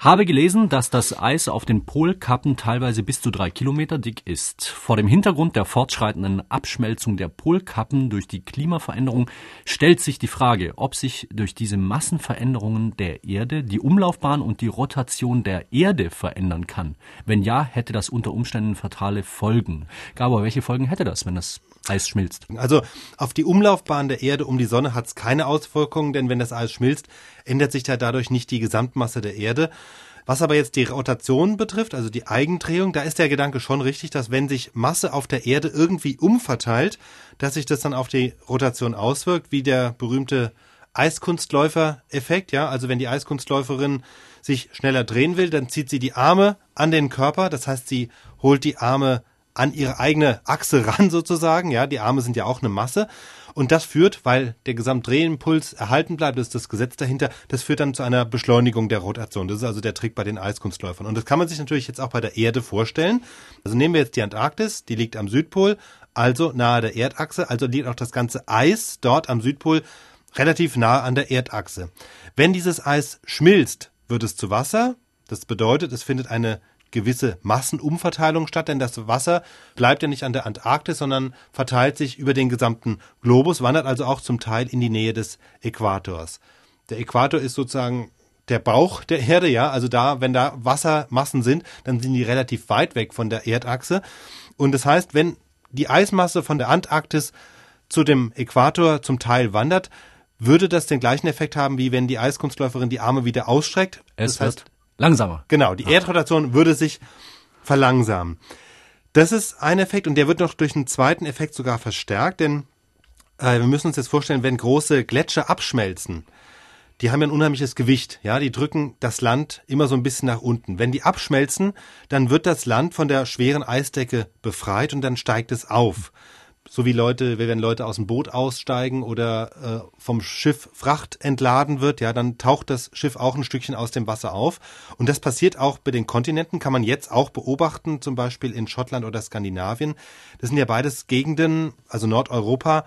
Habe gelesen, dass das Eis auf den Polkappen teilweise bis zu drei Kilometer dick ist. Vor dem Hintergrund der fortschreitenden Abschmelzung der Polkappen durch die Klimaveränderung stellt sich die Frage, ob sich durch diese Massenveränderungen der Erde die Umlaufbahn und die Rotation der Erde verändern kann. Wenn ja, hätte das unter Umständen fatale Folgen. Gabor, welche Folgen hätte das, wenn das Eis schmilzt? Also auf die Umlaufbahn der Erde um die Sonne hat es keine Auswirkungen, denn wenn das Eis schmilzt, ändert sich da dadurch nicht die Gesamtmasse der Erde. Was aber jetzt die Rotation betrifft, also die Eigendrehung, da ist der Gedanke schon richtig, dass wenn sich Masse auf der Erde irgendwie umverteilt, dass sich das dann auf die Rotation auswirkt, wie der berühmte Eiskunstläufer-Effekt, ja, also wenn die Eiskunstläuferin sich schneller drehen will, dann zieht sie die Arme an den Körper, das heißt, sie holt die Arme an ihre eigene Achse ran sozusagen, ja, die Arme sind ja auch eine Masse und das führt, weil der Gesamtdrehimpuls erhalten bleibt, das ist das Gesetz dahinter, das führt dann zu einer Beschleunigung der Rotation. Das ist also der Trick bei den Eiskunstläufern. Und das kann man sich natürlich jetzt auch bei der Erde vorstellen. Also nehmen wir jetzt die Antarktis, die liegt am Südpol, also nahe der Erdachse, also liegt auch das ganze Eis dort am Südpol relativ nah an der Erdachse. Wenn dieses Eis schmilzt, wird es zu Wasser. Das bedeutet, es findet eine gewisse Massenumverteilung statt, denn das Wasser bleibt ja nicht an der Antarktis, sondern verteilt sich über den gesamten Globus, wandert also auch zum Teil in die Nähe des Äquators. Der Äquator ist sozusagen der Bauch der Erde, ja, also da, wenn da Wassermassen sind, dann sind die relativ weit weg von der Erdachse. Und das heißt, wenn die Eismasse von der Antarktis zu dem Äquator zum Teil wandert, würde das den gleichen Effekt haben, wie wenn die Eiskunstläuferin die Arme wieder ausstreckt. Es das heißt, Langsamer. Genau, die Erdrotation würde sich verlangsamen. Das ist ein Effekt und der wird noch durch einen zweiten Effekt sogar verstärkt, denn äh, wir müssen uns jetzt vorstellen, wenn große Gletscher abschmelzen, die haben ja ein unheimliches Gewicht, ja, die drücken das Land immer so ein bisschen nach unten. Wenn die abschmelzen, dann wird das Land von der schweren Eisdecke befreit und dann steigt es auf so wie Leute, wenn Leute aus dem Boot aussteigen oder äh, vom Schiff Fracht entladen wird, ja, dann taucht das Schiff auch ein Stückchen aus dem Wasser auf. Und das passiert auch bei den Kontinenten, kann man jetzt auch beobachten, zum Beispiel in Schottland oder Skandinavien. Das sind ja beides Gegenden, also Nordeuropa,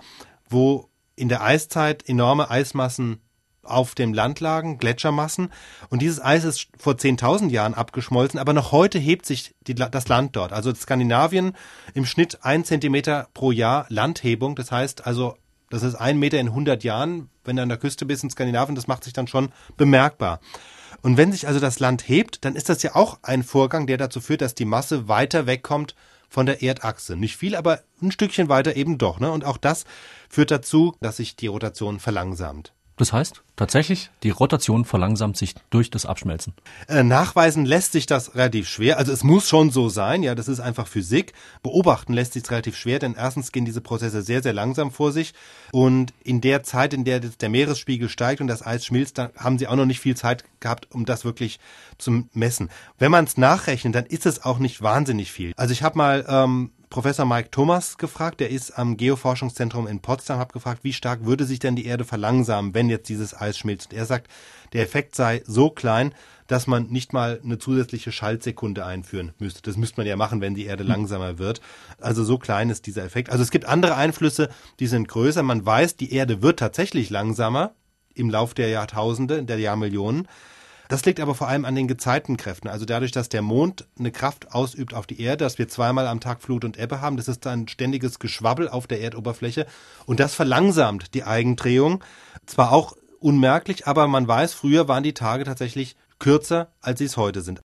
wo in der Eiszeit enorme Eismassen auf dem Land lagen, Gletschermassen. Und dieses Eis ist vor 10.000 Jahren abgeschmolzen, aber noch heute hebt sich die, das Land dort. Also Skandinavien im Schnitt ein Zentimeter pro Jahr Landhebung. Das heißt also, das ist ein Meter in 100 Jahren. Wenn du an der Küste bist in Skandinavien, das macht sich dann schon bemerkbar. Und wenn sich also das Land hebt, dann ist das ja auch ein Vorgang, der dazu führt, dass die Masse weiter wegkommt von der Erdachse. Nicht viel, aber ein Stückchen weiter eben doch. Ne? Und auch das führt dazu, dass sich die Rotation verlangsamt. Das heißt, tatsächlich, die Rotation verlangsamt sich durch das Abschmelzen. Äh, nachweisen lässt sich das relativ schwer. Also es muss schon so sein, ja, das ist einfach Physik. Beobachten lässt sich relativ schwer, denn erstens gehen diese Prozesse sehr, sehr langsam vor sich. Und in der Zeit, in der der Meeresspiegel steigt und das Eis schmilzt, dann haben sie auch noch nicht viel Zeit gehabt, um das wirklich zu messen. Wenn man es nachrechnet, dann ist es auch nicht wahnsinnig viel. Also ich habe mal ähm, Professor Mike Thomas gefragt, der ist am Geoforschungszentrum in Potsdam, habe gefragt, wie stark würde sich denn die Erde verlangsamen, wenn jetzt dieses Eis schmilzt. Und er sagt, der Effekt sei so klein, dass man nicht mal eine zusätzliche Schaltsekunde einführen müsste. Das müsste man ja machen, wenn die Erde langsamer wird. Also so klein ist dieser Effekt. Also es gibt andere Einflüsse, die sind größer. Man weiß, die Erde wird tatsächlich langsamer im Lauf der Jahrtausende, der Jahrmillionen. Das liegt aber vor allem an den Gezeitenkräften. Also dadurch, dass der Mond eine Kraft ausübt auf die Erde, dass wir zweimal am Tag Flut und Ebbe haben, das ist ein ständiges Geschwabbel auf der Erdoberfläche und das verlangsamt die Eigendrehung. Zwar auch unmerklich, aber man weiß, früher waren die Tage tatsächlich kürzer, als sie es heute sind.